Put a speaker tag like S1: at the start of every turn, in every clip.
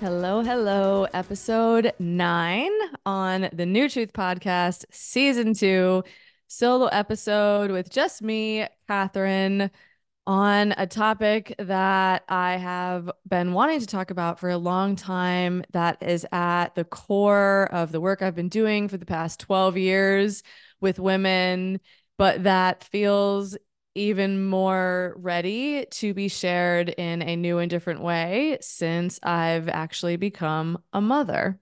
S1: Hello, hello. Episode nine on the New Truth Podcast, season two, solo episode with just me, Catherine, on a topic that I have been wanting to talk about for a long time. That is at the core of the work I've been doing for the past 12 years with women but that feels even more ready to be shared in a new and different way since I've actually become a mother.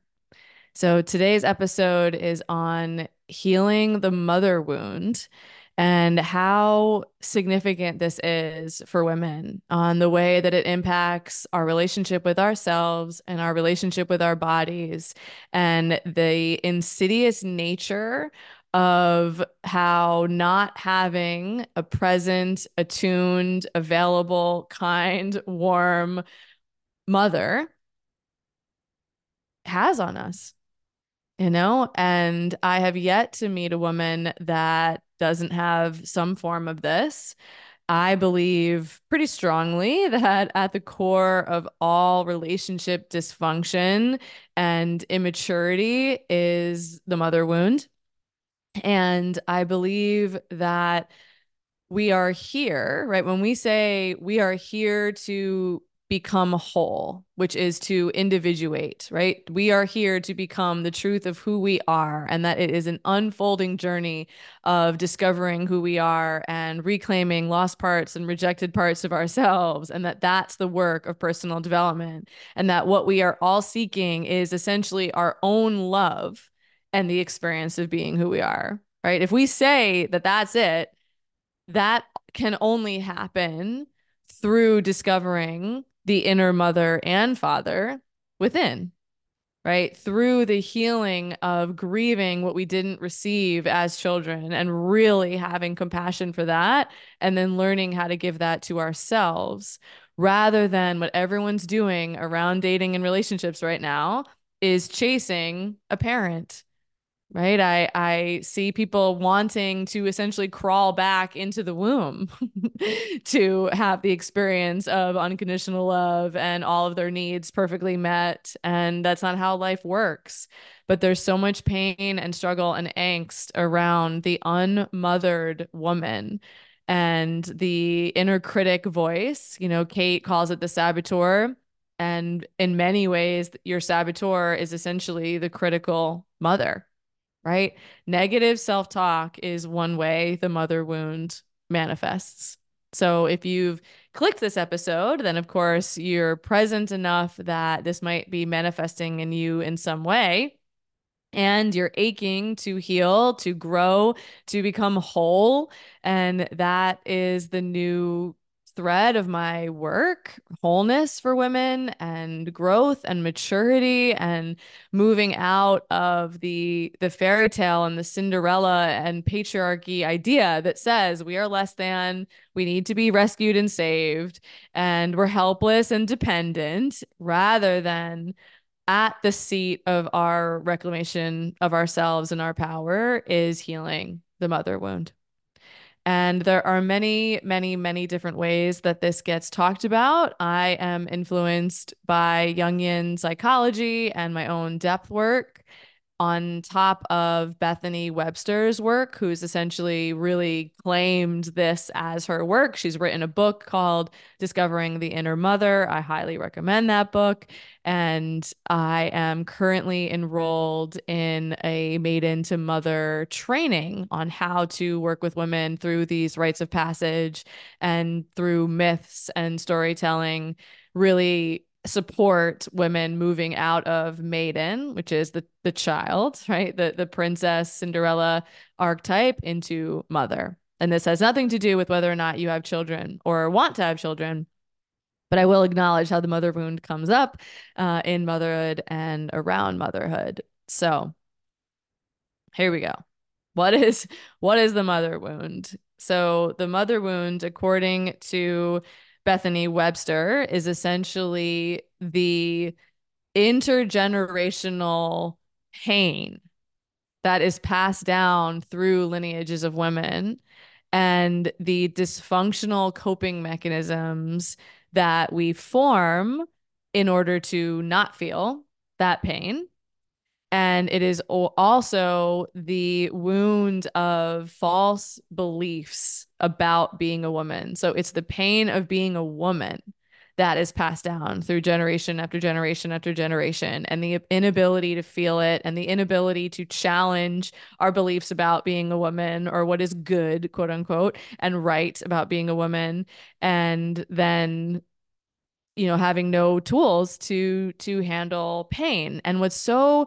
S1: So today's episode is on healing the mother wound and how significant this is for women on the way that it impacts our relationship with ourselves and our relationship with our bodies and the insidious nature of how not having a present, attuned, available, kind, warm mother has on us, you know? And I have yet to meet a woman that doesn't have some form of this. I believe pretty strongly that at the core of all relationship dysfunction and immaturity is the mother wound and I believe that we are here, right? When we say we are here to become whole, which is to individuate, right? We are here to become the truth of who we are, and that it is an unfolding journey of discovering who we are and reclaiming lost parts and rejected parts of ourselves, and that that's the work of personal development, and that what we are all seeking is essentially our own love and the experience of being who we are, right? If we say that that's it, that can only happen through discovering the inner mother and father within, right? Through the healing of grieving what we didn't receive as children and really having compassion for that, and then learning how to give that to ourselves rather than what everyone's doing around dating and relationships right now is chasing a parent right? I i see people wanting to essentially crawl back into the womb to have the experience of unconditional love and all of their needs perfectly met and that's not how life works. But there's so much pain and struggle and angst around the unmothered woman and the inner critic voice. You know kate calls it the saboteur and in many ways your saboteur is essentially the critical mother right? Negative self talk is one way the mother wound manifests. So if you've clicked this episode, then of course you're present enough that this might be manifesting in you in some way. And you're aching to heal, to grow, to become whole. And that is the new thread of my work wholeness for women and growth and maturity and moving out of the the fairy tale and the cinderella and patriarchy idea that says we are less than we need to be rescued and saved and we're helpless and dependent rather than at the seat of our reclamation of ourselves and our power is healing the mother wound and there are many, many, many different ways that this gets talked about. I am influenced by Jungian psychology and my own depth work. On top of Bethany Webster's work, who's essentially really claimed this as her work. She's written a book called Discovering the Inner Mother. I highly recommend that book. And I am currently enrolled in a maiden to mother training on how to work with women through these rites of passage and through myths and storytelling, really support women moving out of maiden, which is the the child, right? The the princess Cinderella archetype into mother. And this has nothing to do with whether or not you have children or want to have children. But I will acknowledge how the mother wound comes up uh, in motherhood and around motherhood. So here we go. What is what is the mother wound? So the mother wound, according to Bethany Webster is essentially the intergenerational pain that is passed down through lineages of women and the dysfunctional coping mechanisms that we form in order to not feel that pain and it is also the wound of false beliefs about being a woman. So it's the pain of being a woman that is passed down through generation after generation after generation and the inability to feel it and the inability to challenge our beliefs about being a woman or what is good quote unquote and right about being a woman and then you know having no tools to to handle pain and what's so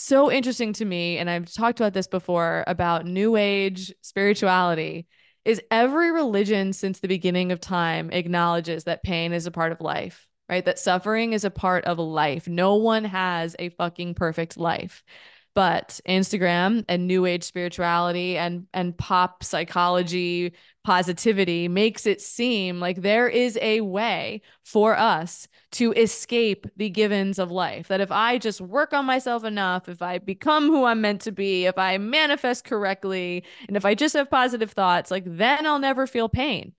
S1: so interesting to me, and I've talked about this before about new age spirituality, is every religion since the beginning of time acknowledges that pain is a part of life, right? That suffering is a part of life. No one has a fucking perfect life but Instagram and new age spirituality and and pop psychology positivity makes it seem like there is a way for us to escape the givens of life. That if I just work on myself enough if I become who I'm meant to be if I manifest correctly and if I just have positive thoughts like then I'll never feel pain.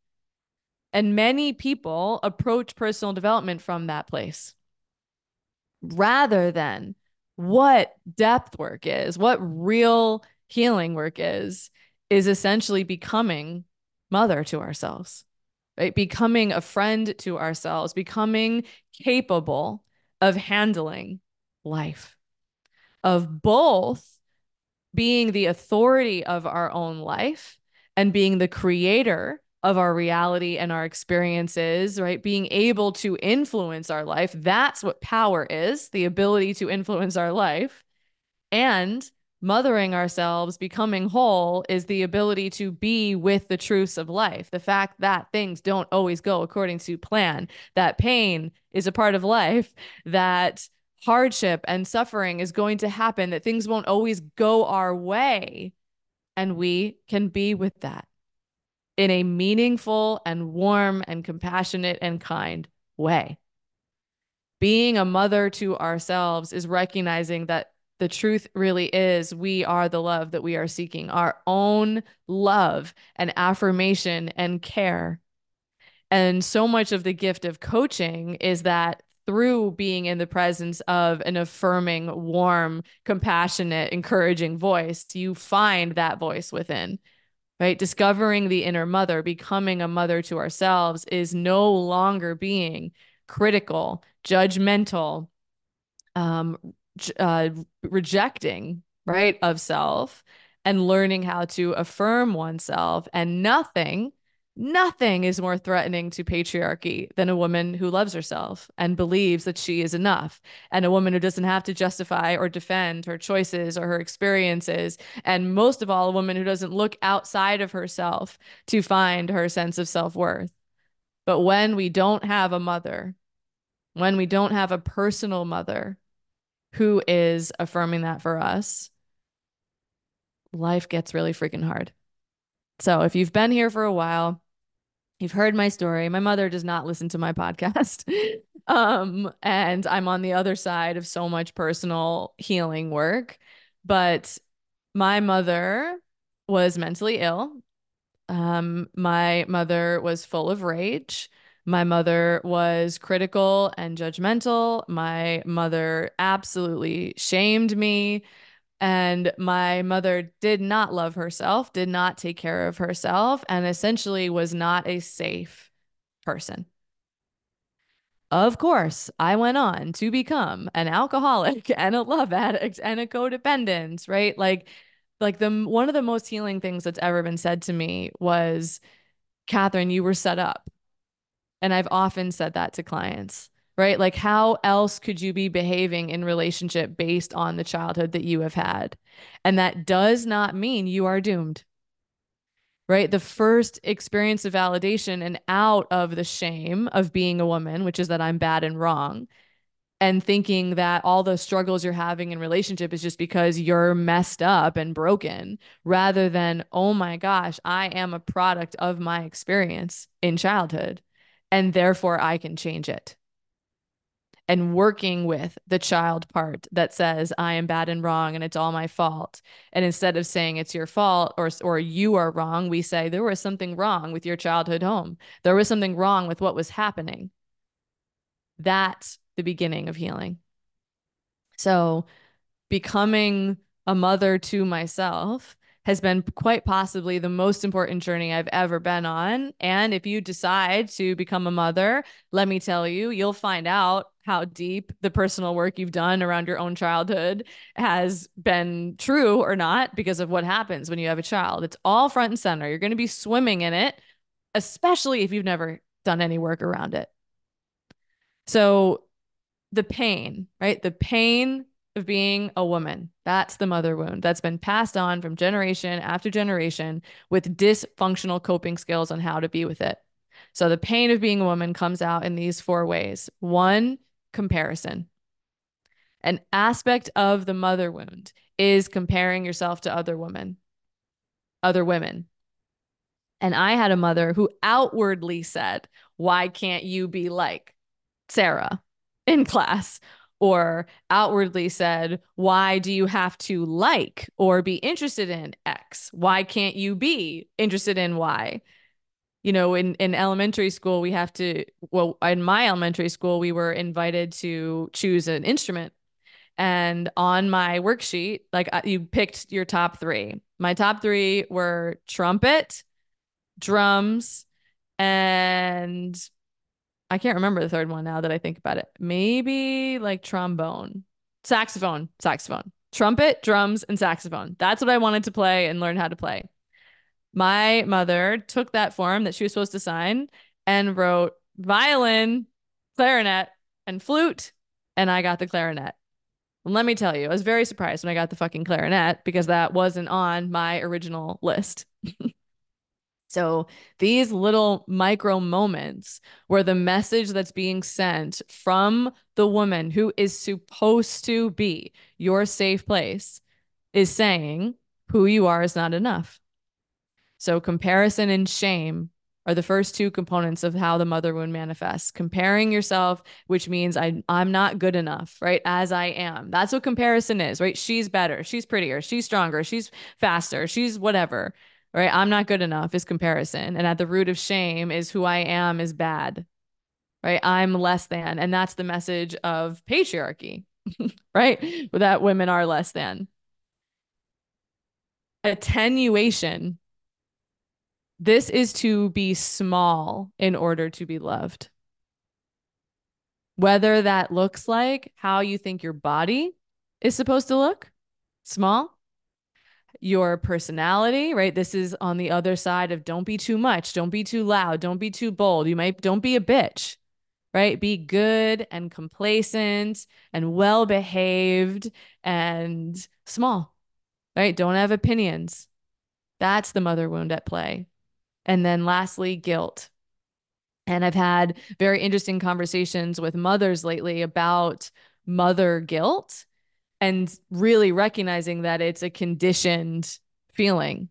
S1: And many people approach personal development from that place rather than what depth work is, what real healing work is, is essentially becoming mother to ourselves, right? Becoming a friend to ourselves, becoming capable of handling life, of both being the authority of our own life and being the creator of our reality and our experiences, right? Being able to influence our life. That's what power is the ability to influence our life. And mothering ourselves, becoming whole, is the ability to be with the truths of life. The fact that things don't always go according to plan, that pain is a part of life, that hardship and suffering is going to happen, that things won't always go our way. And we can be with that in a meaningful and warm and compassionate and kind way. Being a mother to ourselves is recognizing that the truth really is we are the love that we are seeking, our own love and affirmation and care. And so much of the gift of coaching is that through being in the presence of an affirming, warm, compassionate, encouraging voice, you find that voice within right? Discovering the inner mother, becoming a mother to ourselves is no longer being critical, judgmental, um, uh, rejecting, right, of self and learning how to affirm oneself. And nothing Nothing is more threatening to patriarchy than a woman who loves herself and believes that she is enough, and a woman who doesn't have to justify or defend her choices or her experiences. And most of all, a woman who doesn't look outside of herself to find her sense of self worth. But when we don't have a mother, when we don't have a personal mother who is affirming that for us, life gets really freaking hard. So if you've been here for a while, you've heard my story. My mother does not listen to my podcast. um, and I'm on the other side of so much personal healing work. But my mother was mentally ill. Um, my mother was full of rage. My mother was critical and judgmental. My mother absolutely shamed me. And my mother did not love herself, did not take care of herself, and essentially was not a safe person. Of course, I went on to become an alcoholic and a love addict and a codependent, right? Like like the one of the most healing things that's ever been said to me was Catherine, you were set up. And I've often said that to clients right? Like, how else could you be behaving in relationship based on the childhood that you have had? And that does not mean you are doomed, right? The first experience of validation and out of the shame of being a woman, which is that I'm bad and wrong, and thinking that all the struggles you're having in relationship is just because you're messed up and broken rather than oh my gosh i am a product of my experience in childhood and therefore i can change it and working with the child part that says I am bad and wrong and it's all my fault. And instead of saying it's your fault or or you are wrong, we say there was something wrong with your childhood home. There was something wrong with what was happening. That's the beginning of healing. So becoming a mother to myself has been quite possibly the most important journey I've ever been on. And if you decide to become a mother, let me tell you, you'll find out how deep the personal work you've done around your own childhood has been true or not because of what happens when you have a child. It's all front and center. You're going to be swimming in it, especially if you've never done any work around it. So, the pain, right? The pain of being a woman. That's the mother wound that's been passed on from generation after generation with dysfunctional coping skills on how to be with it. So the pain of being a woman comes out in these four ways. One, comparison. An aspect of the mother wound is comparing yourself to other women, other women. And I had a mother who outwardly said, Why can't you be like Sarah in class? or outwardly said, Why do you have to like or be interested in X? Why can't you be interested in Y? You know, in, in elementary school, we have to, well, in my elementary school, we were invited to choose an instrument. And on my worksheet, like uh, you picked your top three. My top three were trumpet, drums, and I can't remember the third one now that I think about it. Maybe like trombone, saxophone, saxophone, trumpet, drums, and saxophone. That's what I wanted to play and learn how to play. My mother took that form that she was supposed to sign and wrote violin, clarinet, and flute, and I got the clarinet. And let me tell you, I was very surprised when I got the fucking clarinet because that wasn't on my original list. So these little micro moments where the message that's being sent from the woman who is supposed to be your safe place is saying who you are is not enough. So comparison and shame are the first two components of how the mother wound manifests. Comparing yourself, which means I I'm not good enough, right? As I am. That's what comparison is, right? She's better, she's prettier, she's stronger, she's faster, she's whatever right? I'm not good enough is comparison. And at the root of shame is who I am is bad, right? I'm less than. And that's the message of patriarchy, right? That women are less than. Attenuation. This is to be small in order to be loved. Whether that looks like how you think your body is supposed to look, small, your personality, right? This is on the other side of don't be too much, don't be too loud, don't be too bold. You might don't be a bitch, right? Be good and complacent and well behaved and small, right? Don't have opinions. That's the mother wound at play. And then lastly, guilt. And I've had very interesting conversations with mothers lately about mother guilt and really recognizing that it's a conditioned feeling.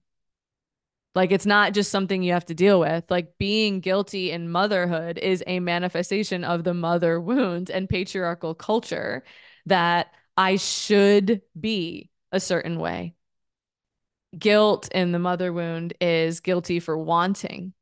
S1: Like it's not just something you have to deal with. Like being guilty in motherhood is a manifestation of the mother wound and patriarchal culture that I should be a certain way. Guilt in the mother wound is guilty for wanting,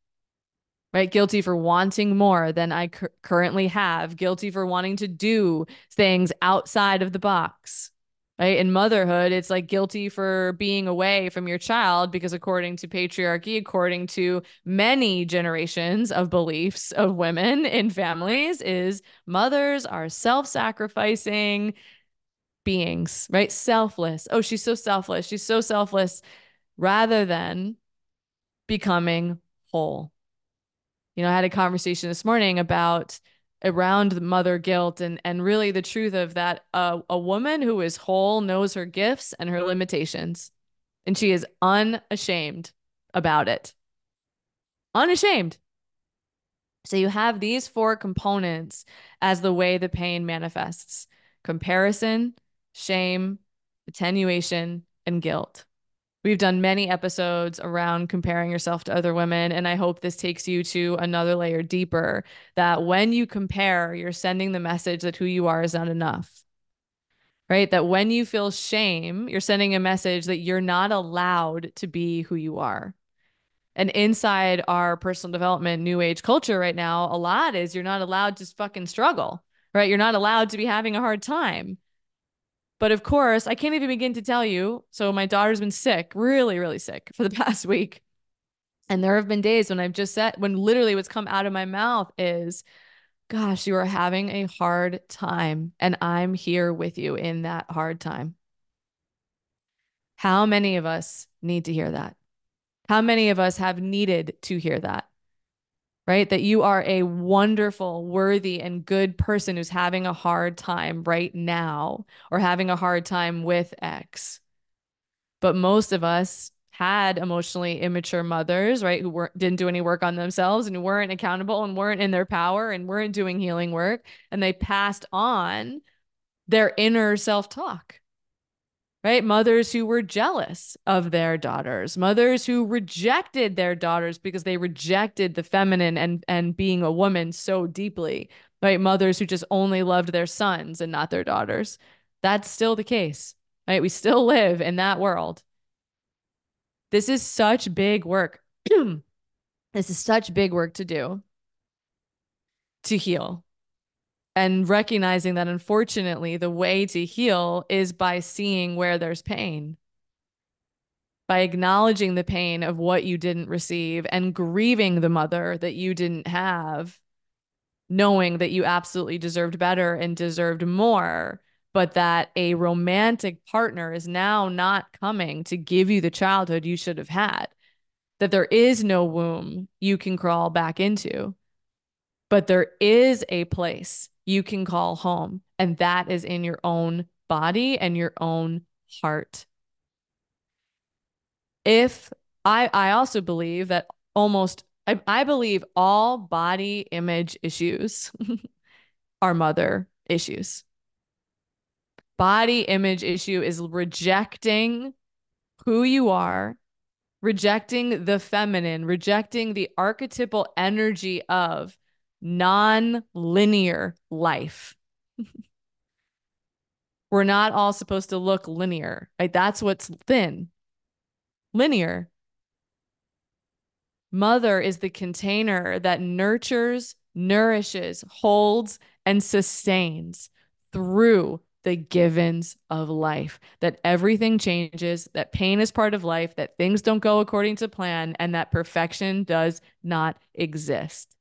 S1: right? Guilty for wanting more than I cu- currently have, guilty for wanting to do things outside of the box right? In motherhood, it's like guilty for being away from your child because, according to patriarchy, according to many generations of beliefs of women in families, is mothers are self sacrificing beings, right? Selfless. Oh, she's so selfless. She's so selfless rather than becoming whole. You know, I had a conversation this morning about around the mother guilt and and really the truth of that uh, a woman who is whole knows her gifts and her limitations and she is unashamed about it unashamed so you have these four components as the way the pain manifests comparison shame attenuation and guilt We've done many episodes around comparing yourself to other women. And I hope this takes you to another layer deeper that when you compare, you're sending the message that who you are is not enough. Right? That when you feel shame, you're sending a message that you're not allowed to be who you are. And inside our personal development, new age culture right now, a lot is you're not allowed to fucking struggle, right? You're not allowed to be having a hard time. But of course, I can't even begin to tell you. So my daughter's been sick, really, really sick for the past week. And there have been days when I've just said, when literally what's come out of my mouth is, gosh, you are having a hard time. And I'm here with you in that hard time. How many of us need to hear that? How many of us have needed to hear that? Right? That you are a wonderful, worthy, and good person who's having a hard time right now or having a hard time with X. But most of us had emotionally immature mothers, right, who weren't didn't do any work on themselves and weren't accountable and weren't in their power and weren't doing healing work and they passed on their inner self-talk right? Mothers who were jealous of their daughters, mothers who rejected their daughters because they rejected the feminine and and being a woman so deeply, right? Mothers who just only loved their sons and not their daughters. That's still the case, right? We still live in that world. This is such big work. this is such big work to do to heal and recognizing that unfortunately the way to heal is by seeing where there's pain. By acknowledging the pain of what you didn't receive and grieving the mother that you didn't have knowing that you absolutely deserved better and deserved more but that a romantic partner is now not coming to give you the childhood you should have had that there is no womb you can crawl back into but there is a place you can call home. And that is in your own body and your own heart. If I, I also believe that almost, I, I believe all body image issues are mother issues. Body image issue is rejecting who you are, rejecting the feminine, rejecting the archetypal energy of non-linear life. We're not all supposed to look linear, right? That's what's thin. Linear. Mother is the container that nurtures, nourishes, holds, and sustains through the givens of life. That everything changes, that pain is part of life, that things don't go according to plan, and that perfection does not exist.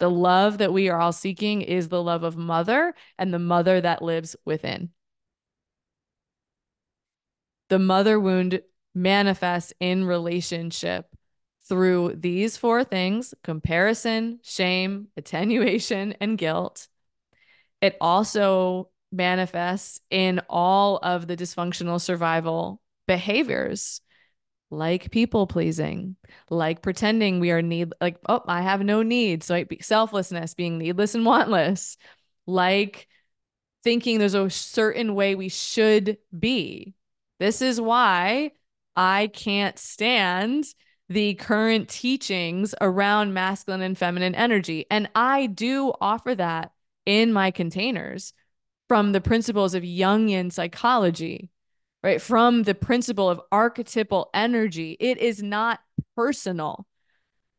S1: The love that we are all seeking is the love of mother and the mother that lives within. The mother wound manifests in relationship through these four things comparison, shame, attenuation, and guilt. It also manifests in all of the dysfunctional survival behaviors like people pleasing, like pretending we are need like oh I have no needs, so be selflessness, being needless and wantless, like thinking there's a certain way we should be. This is why I can't stand the current teachings around masculine and feminine energy. And I do offer that in my containers from the principles of Jungian psychology right? From the principle of archetypal energy. It is not personal.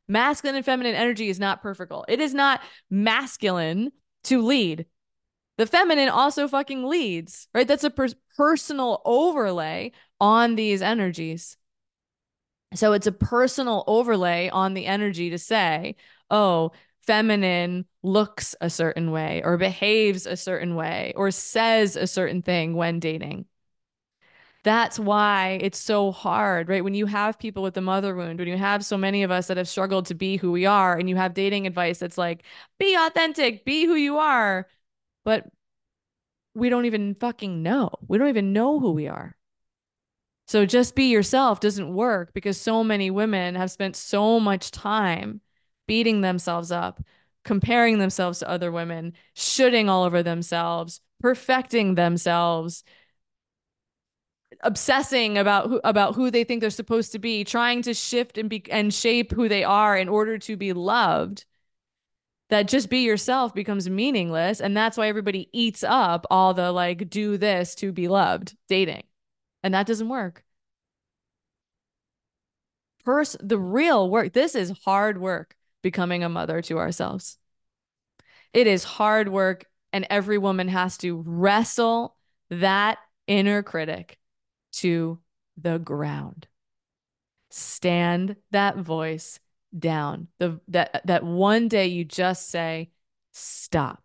S1: Masculine and feminine energy is not perfect. It is not masculine to lead. The feminine also fucking leads, right? That's a per- personal overlay on these energies. So it's a personal overlay on the energy to say, oh, feminine looks a certain way or behaves a certain way or says a certain thing when dating. That's why it's so hard, right? When you have people with the mother wound, when you have so many of us that have struggled to be who we are, and you have dating advice that's like, be authentic, be who you are. But we don't even fucking know. We don't even know who we are. So just be yourself doesn't work because so many women have spent so much time beating themselves up, comparing themselves to other women, shooting all over themselves, perfecting themselves, obsessing about who about who they think they're supposed to be, trying to shift and be and shape who they are in order to be loved. That just be yourself becomes meaningless. And that's why everybody eats up all the like do this to be loved dating. And that doesn't work. First, the real work, this is hard work becoming a mother to ourselves. It is hard work, and every woman has to wrestle that inner critic to the ground. Stand that voice down. The that that one day you just say, "Stop.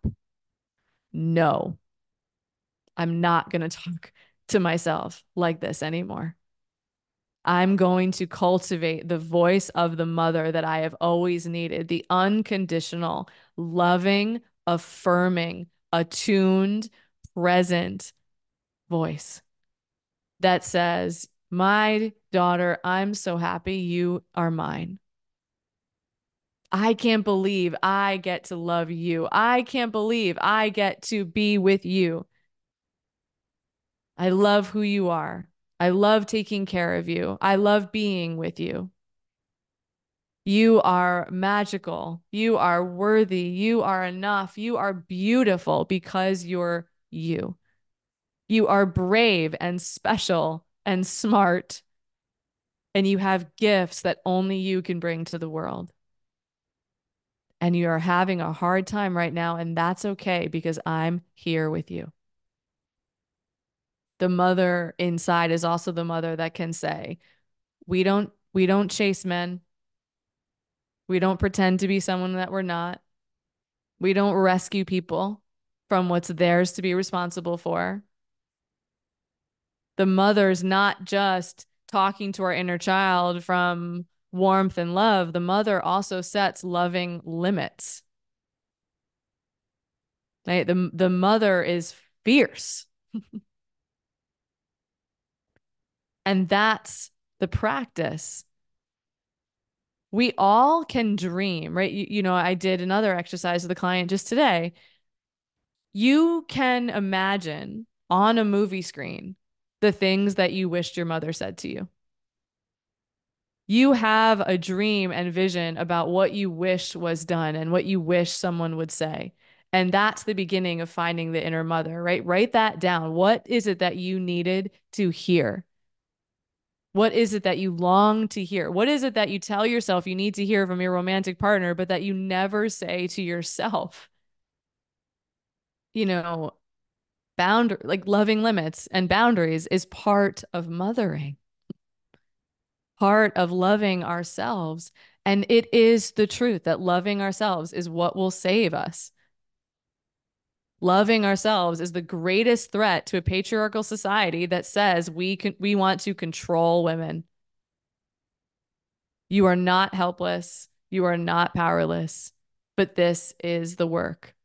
S1: No. I'm not going to talk to myself like this anymore. I'm going to cultivate the voice of the mother that I have always needed, the unconditional, loving, affirming, attuned, present voice that says, My daughter, I'm so happy you are mine. I can't believe I get to love you. I can't believe I get to be with you. I love who you are. I love taking care of you. I love being with you. You are magical. You are worthy. You are enough. You are beautiful because you're you. You are brave and special and smart. And you have gifts that only you can bring to the world. And you are having a hard time right now. And that's okay because I'm here with you. The mother inside is also the mother that can say, we don't we don't chase men. We don't pretend to be someone that we're not. We don't rescue people from what's theirs to be responsible for the mother's not just talking to our inner child from warmth and love, the mother also sets loving limits. Right? The, the mother is fierce. and that's the practice. We all can dream, right? You, you know, I did another exercise with a client just today. You can imagine on a movie screen the things that you wished your mother said to you. You have a dream and vision about what you wish was done and what you wish someone would say. And that's the beginning of finding the inner mother, right? Write that down. What is it that you needed to hear? What is it that you long to hear? What is it that you tell yourself you need to hear from your romantic partner, but that you never say to yourself? You know, bound like loving limits and boundaries is part of mothering. Part of loving ourselves. And it is the truth that loving ourselves is what will save us. Loving ourselves is the greatest threat to a patriarchal society that says we can we want to control women. You are not helpless. You are not powerless. But this is the work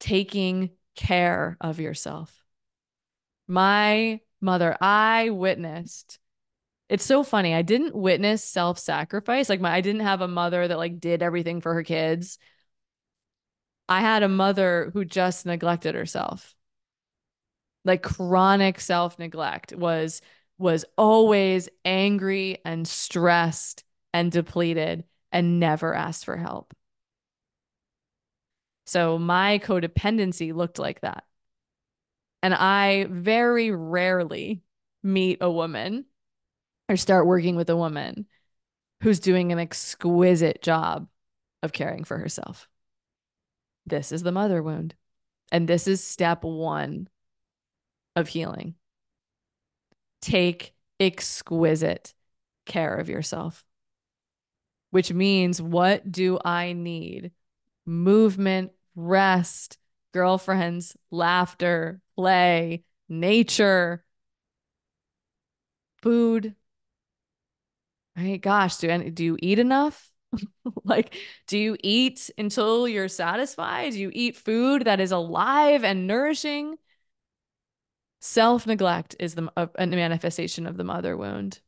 S1: taking care of yourself. My mother, I witnessed. It's so funny. I didn't witness self-sacrifice. Like my I didn't have a mother that like did everything for her kids. I had a mother who just neglected herself. Like chronic self-neglect was was always angry and stressed and depleted and never asked for help. So my codependency looked like that. And I very rarely meet a woman or start working with a woman who's doing an exquisite job of caring for herself. this is the mother wound. And this is step one of healing. Take exquisite care of yourself, which means what do I need? Movement, rest, girlfriends, laughter, play, nature, food. Right? Gosh, do, do you eat enough? like, do you eat until you're satisfied? Do you eat food that is alive and nourishing? Self neglect is the a manifestation of the mother wound.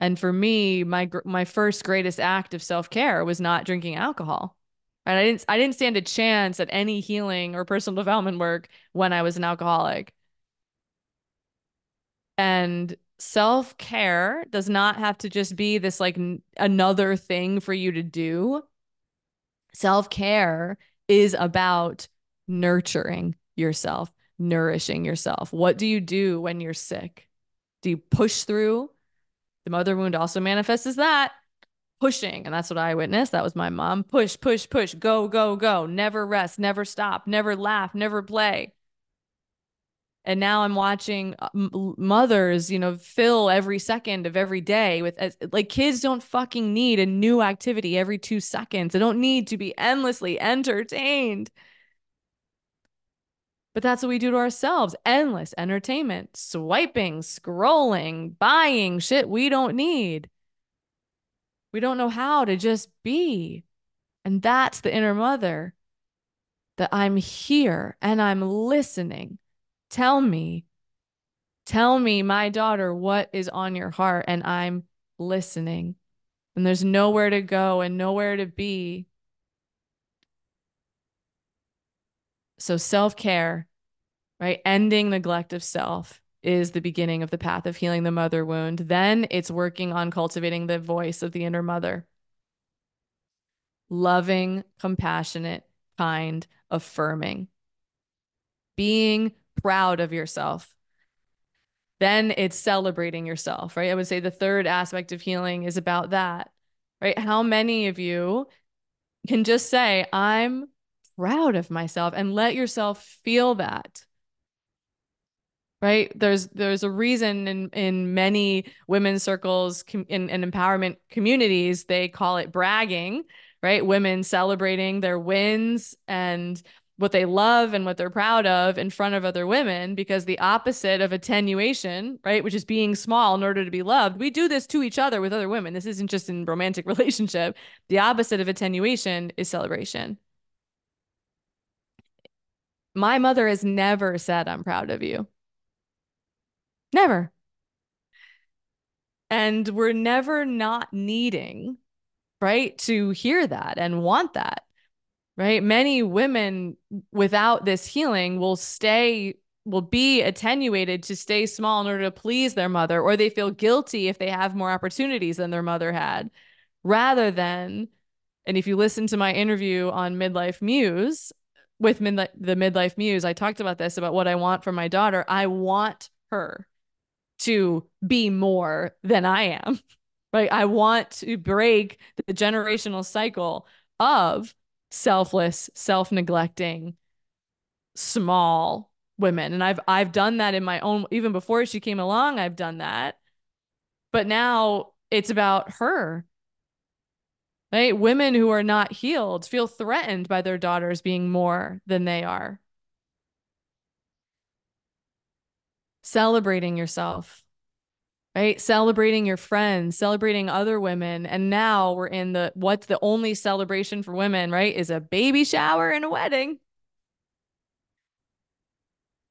S1: And for me, my my first greatest act of self care was not drinking alcohol. Right? I didn't I didn't stand a chance at any healing or personal development work when I was an alcoholic. And self care does not have to just be this like n- another thing for you to do. Self care is about nurturing yourself, nourishing yourself. What do you do when you're sick? Do you push through? The mother wound also manifests as that pushing. And that's what I witnessed. That was my mom. Push, push, push, go, go, go. Never rest, never stop, never laugh, never play and now i'm watching uh, mothers you know fill every second of every day with like kids don't fucking need a new activity every 2 seconds they don't need to be endlessly entertained but that's what we do to ourselves endless entertainment swiping scrolling buying shit we don't need we don't know how to just be and that's the inner mother that i'm here and i'm listening Tell me, tell me, my daughter, what is on your heart. And I'm listening. And there's nowhere to go and nowhere to be. So, self care, right? Ending neglect of self is the beginning of the path of healing the mother wound. Then it's working on cultivating the voice of the inner mother. Loving, compassionate, kind, affirming. Being proud of yourself. Then it's celebrating yourself, right? I would say the third aspect of healing is about that, right? How many of you can just say, I'm proud of myself and let yourself feel that? right there's there's a reason in in many women's circles in, in empowerment communities they call it bragging right women celebrating their wins and what they love and what they're proud of in front of other women because the opposite of attenuation, right, which is being small in order to be loved, we do this to each other with other women. This isn't just in romantic relationship. The opposite of attenuation is celebration. My mother has never said, I'm proud of you. Never. And we're never not needing, right, to hear that and want that right? Many women without this healing will stay will be attenuated to stay small in order to please their mother or they feel guilty if they have more opportunities than their mother had rather than and if you listen to my interview on midlife muse with midlife the midlife muse I talked about this about what I want for my daughter I want her to be more than I am right I want to break the generational cycle of selfless, self-neglecting, small women. And I've I've done that in my own even before she came along, I've done that. But now it's about her. Right? Women who are not healed feel threatened by their daughters being more than they are. Celebrating yourself right? Celebrating your friends, celebrating other women. And now we're in the what's the only celebration for women, right? Is a baby shower and a wedding.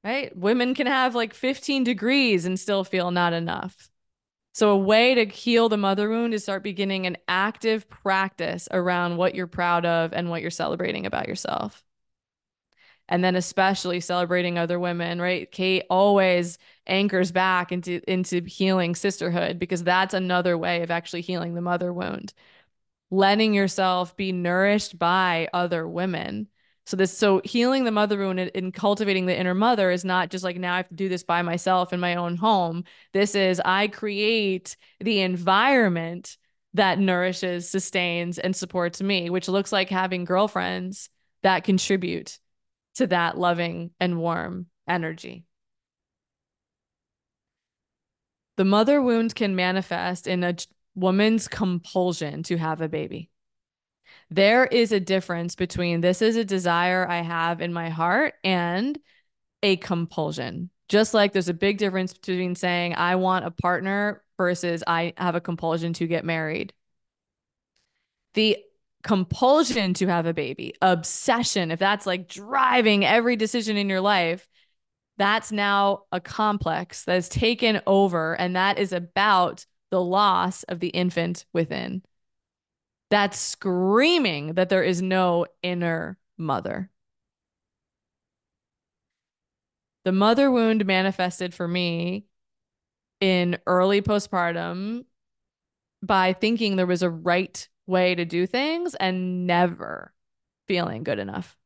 S1: Right? Women can have like 15 degrees and still feel not enough. So, a way to heal the mother wound is start beginning an active practice around what you're proud of and what you're celebrating about yourself. And then especially celebrating other women right? Kate always anchors back into into healing sisterhood because that's another way of actually healing the mother wound. Letting yourself be nourished by other women so this so healing the mother wound and, cultivating the inner mother is not just like now I have to do this by myself in my own home. This is I create the environment that nourishes, sustains, and supports me, which looks like having girlfriends that contribute to that loving and warm energy. The mother wound can manifest in a woman's compulsion to have a baby. There is a difference between this is a desire I have in my heart and a compulsion. Just like there's a big difference between saying I want a partner versus I have a compulsion to get married. The compulsion to have a baby, obsession, if that's like driving every decision in your life, that's now a complex that has taken over, and that is about the loss of the infant within. That's screaming that there is no inner mother. The mother wound manifested for me in early postpartum by thinking there was a right way to do things and never feeling good enough.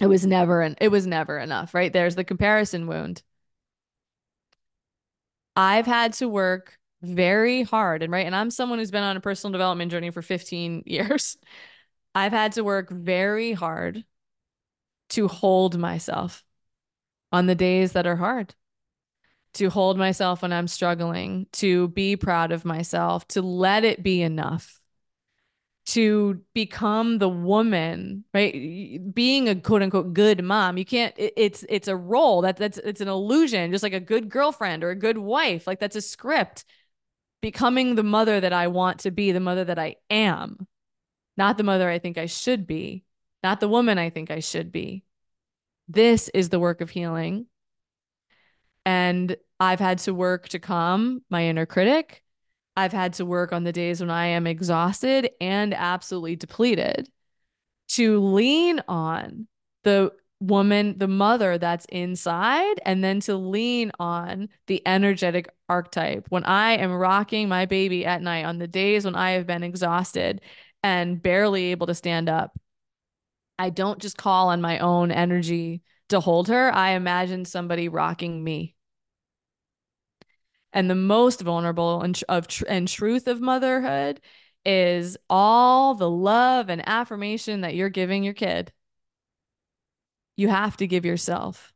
S1: It was never an it was never enough, right? There's the comparison wound. I've had to work very hard and right and I'm someone who's been on a personal development journey for 15 years. I've had to work very hard to hold myself on the days that are hard. To hold myself when I'm struggling, to be proud of myself, to let it be enough to become the woman, right? Being a quote unquote good mom, you can't. It, it's it's a role that that's it's an illusion, just like a good girlfriend or a good wife. Like that's a script. Becoming the mother that I want to be, the mother that I am, not the mother I think I should be, not the woman I think I should be. This is the work of healing. And I've had to work to calm my inner critic. I've had to work on the days when I am exhausted and absolutely depleted to lean on the woman, the mother that's inside, and then to lean on the energetic archetype. When I am rocking my baby at night on the days when I have been exhausted and barely able to stand up, I don't just call on my own energy to hold her. I imagine somebody rocking me and the most vulnerable and of and truth of motherhood is all the love and affirmation that you're giving your kid. You have to give yourself.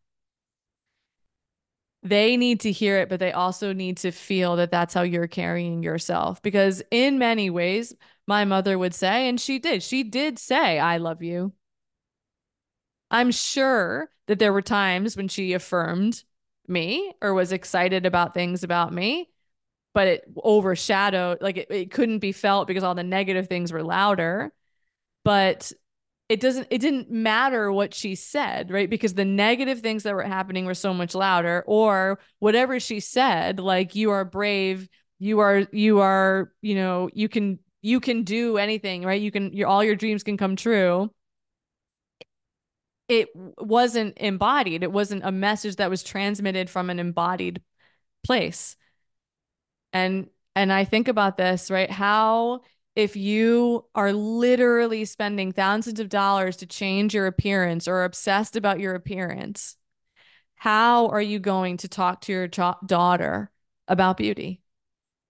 S1: They need to hear it, but they also need to feel that that's how you're carrying yourself. Because in many ways, my mother would say, and she did, she did say, I love you. I'm sure that there were times when she affirmed me or was excited about things about me, but it overshadowed, like it, it couldn't be felt because all the negative things were louder. But it doesn't, it didn't matter what she said, right? Because the negative things that were happening were so much louder, or whatever she said, like, you are brave, you are, you are, you know, you can, you can do anything, right? You can, your, all your dreams can come true it wasn't embodied. It wasn't a message that was transmitted from an embodied place. And and I think about this, right? How if you are literally spending thousands of dollars to change your appearance or obsessed about your appearance, how are you going to talk to your daughter about beauty?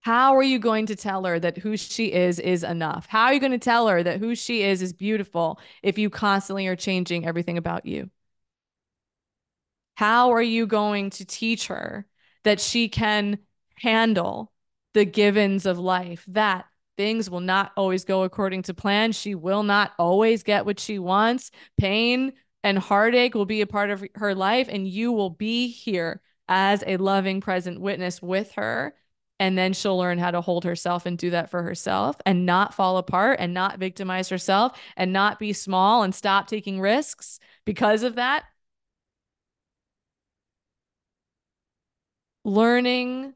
S1: How are you going to tell her that who she is is enough? How are you going to tell her that who she is is beautiful if you constantly are changing everything about you? How are you going to teach her that she can handle the givens of life, that things will not always go according to plan? She will not always get what she wants. Pain and heartache will be a part of her life, and you will be here as a loving, present witness with her and then she'll learn how to hold herself and do that for herself and not fall apart and not victimize herself and not be small and stop taking risks because of that. Learning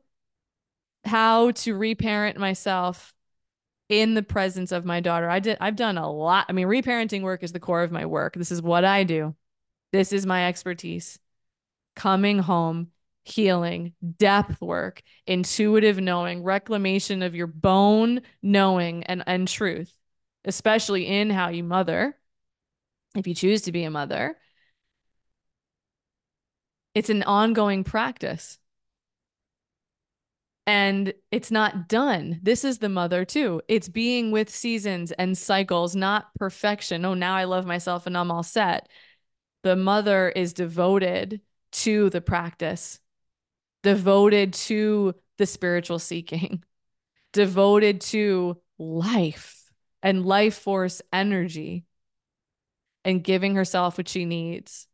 S1: how to reparent myself in the presence of my daughter. I did I've done a lot. I mean, reparenting work is the core of my work. This is what I do. This is my expertise. Coming home healing, depth work, intuitive knowing, reclamation of your bone knowing and, and truth, especially in how you mother, if you choose to be a mother. It's an ongoing practice. And it's not done. This is the mother too. It's being with seasons and cycles, not perfection. Oh, now I love myself and I'm all set. The mother is devoted to the practice, devoted to the spiritual seeking, devoted to life and life force energy and giving herself what she needs.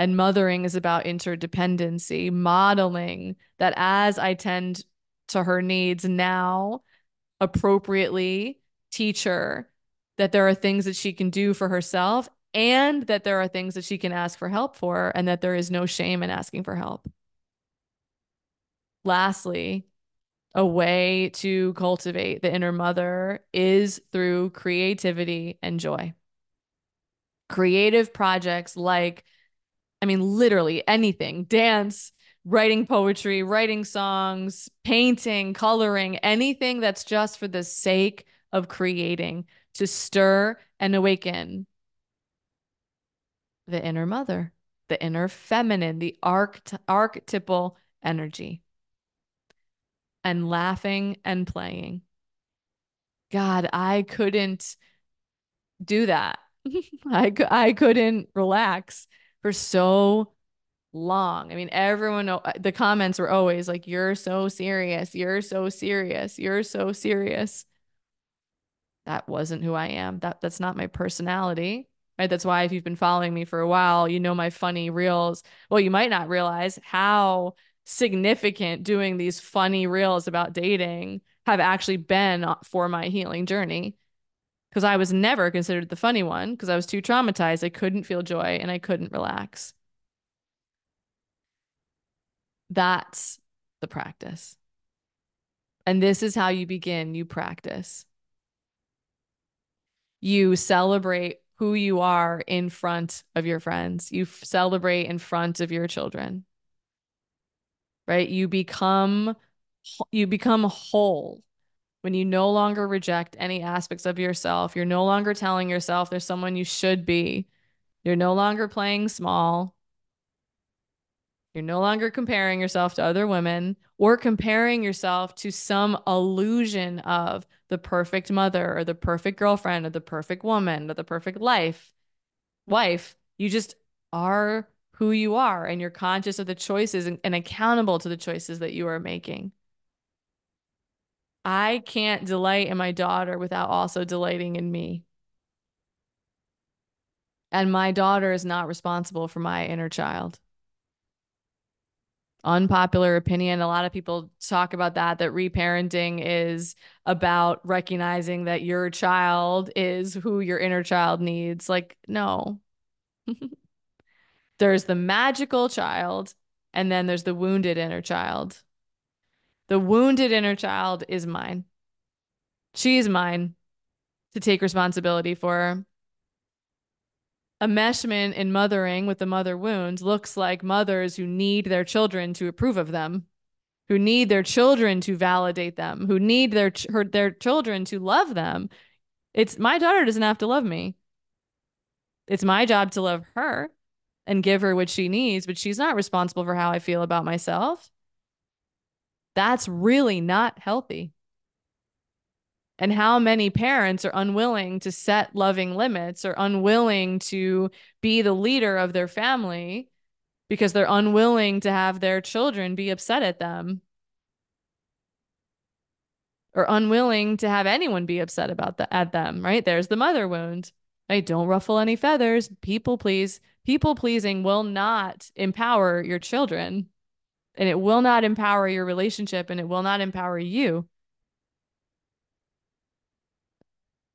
S1: And mothering is about interdependency, modeling that as I tend to her needs now, appropriately teach her that there are things that she can do for herself and that there are things that she can ask for help for, and that there is no shame in asking for help. Lastly, a way to cultivate the inner mother is through creativity and joy. Creative projects like I mean, literally anything dance, writing poetry, writing songs, painting, coloring, anything that's just for the sake of creating to stir and awaken the inner mother, the inner feminine, the arch- archetypal energy. And laughing and playing. God, I couldn't do that. I, I couldn't relax for so long. I mean, everyone, uh, the comments were always like, you're so serious. You're so serious. You're so serious. That wasn't who I am. That that's not my personality. Right. That's why if you've been following me for a while, you know my funny reels. Well, you might not realize how significant doing these funny reels about dating have actually been for my healing journey because I was never considered the funny one because I was too traumatized. I couldn't feel joy and I couldn't relax. That's the practice. And this is how you begin you practice. You celebrate who you are in front of your friends, you celebrate in front of your children. Right? You become you become whole when you no longer reject any aspects of yourself, you're no longer telling yourself there's someone you should be. You're no longer playing small. You're no longer comparing yourself to other women or comparing yourself to some illusion of the perfect mother or the perfect girlfriend or the perfect woman or the perfect life, wife. You just are who you are and you're conscious of the choices and, and accountable to the choices that you are making. I can't delight in my daughter without also delighting in me. And my daughter is not responsible for my inner child. Unpopular opinion. A lot of people talk about that, that reparenting is about recognizing that your child is who your inner child needs. Like, no. there's the magical child, and then there's the wounded inner child. The wounded inner child is mine. She is mine to take responsibility for. Enmeshment in mothering with the mother wounds looks like mothers who need their children to approve of them, who need their children to validate them, who need their her, their children to love them. It's my daughter doesn't have to love me. It's my job to love her and give her what she needs, but she's not responsible for how I feel about myself. That's really not healthy. And how many parents are unwilling to set loving limits or unwilling to be the leader of their family because they're unwilling to have their children be upset at them or unwilling to have anyone be upset about that at them, right? There's the mother wound. Right? Don't ruffle any feathers. People please. People pleasing will not empower your children and it will not empower your relationship and it will not empower you.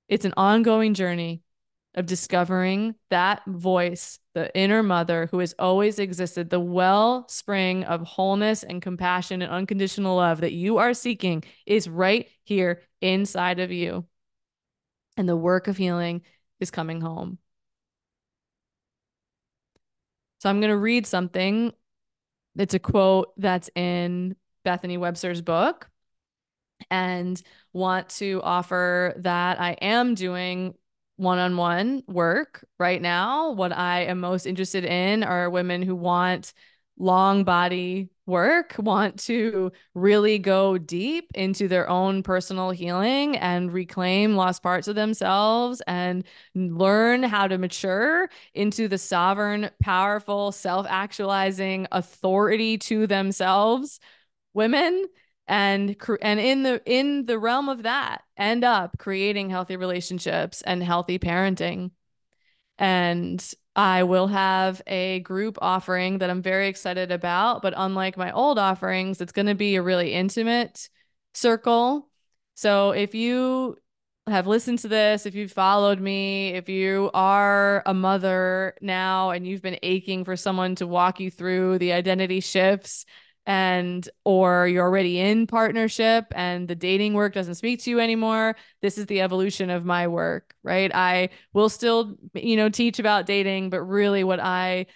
S1: It's an ongoing journey of discovering that voice, the inner mother who has always existed, the wellspring of wholeness and compassion and unconditional love that you are seeking is right here inside of you. And the work of healing is coming home. So I'm going to read something it's a quote that's in Bethany Webster's book and want to offer that I am doing one on one work right now. What I am most interested in are women who want long body work, want to really go deep into their own personal healing and reclaim lost parts of themselves and learn how to mature into the sovereign, powerful, self actualizing authority to themselves, women and and in the in the realm of that end up creating healthy relationships and healthy parenting. And I will have a group offering that I'm very excited about. But unlike my old offerings, it's going to be a really intimate circle. So if you have listened to this, if you've followed me, if you are a mother now and you've been aching for someone to walk you through the identity shifts and or you're already in partnership and the dating work doesn't speak to you anymore this is the evolution of my work right? I will still you know teach about dating but really what i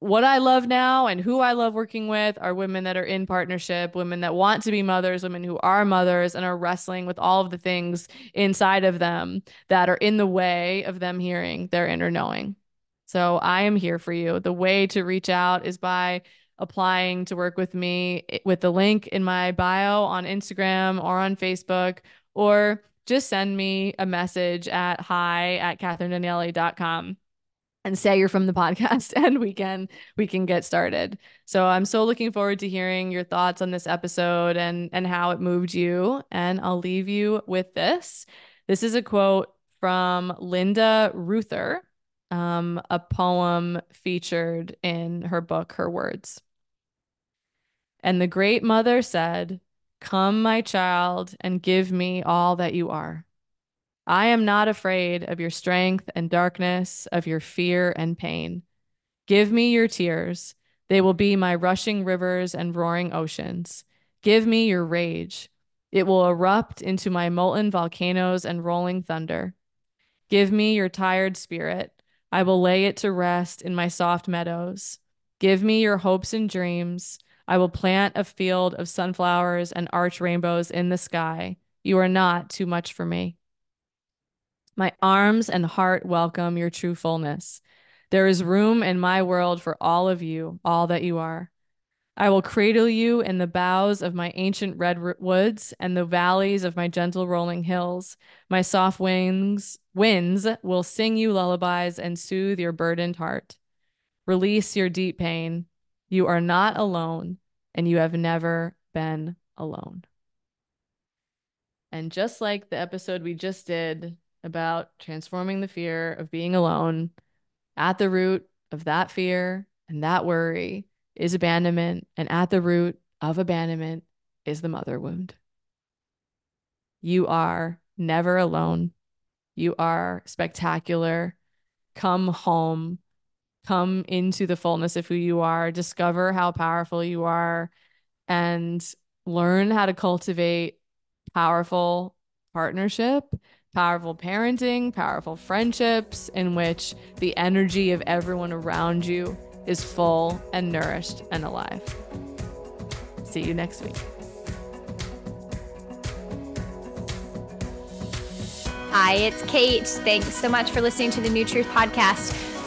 S1: what i love now and who i love working with are women that are in partnership women that want to be mothers women who are mothers and are wrestling with all of the things inside of them that are in the way of them hearing their inner knowing. So i am here for you. The way to reach out is by applying to work with me with the link in my bio on Instagram or on Facebook, or just send me a message at hi at catherinedanieli.com and say you're from the podcast and we can we can get started. So I'm so looking forward to hearing your thoughts on this episode and and how it moved you and I'll leave you with this. This is a quote from Linda Reuther, um, a poem featured in her book Her Words. And the great mother said, Come, my child, and give me all that you are. I am not afraid of your strength and darkness, of your fear and pain. Give me your tears. They will be my rushing rivers and roaring oceans. Give me your rage. It will erupt into my molten volcanoes and rolling thunder. Give me your tired spirit. I will lay it to rest in my soft meadows. Give me your hopes and dreams. I will plant a field of sunflowers and arch rainbows in the sky. You are not too much for me. My arms and heart welcome your true fullness. There is room in my world for all of you, all that you are. I will cradle you in the boughs of my ancient redwoods and the valleys of my gentle rolling hills. My soft wings, winds will sing you lullabies and soothe your burdened heart. Release your deep pain. You are not alone, and you have never been alone. And just like the episode we just did about transforming the fear of being alone, at the root of that fear and that worry is abandonment. And at the root of abandonment is the mother wound. You are never alone. You are spectacular. Come home come into the fullness of who you are, discover how powerful you are, and learn how to cultivate powerful partnership, powerful parenting, powerful friendships in which the energy of everyone around you is full and nourished and alive. See you next week.
S2: Hi, it's Kate. Thanks so much for listening to the New Truth podcast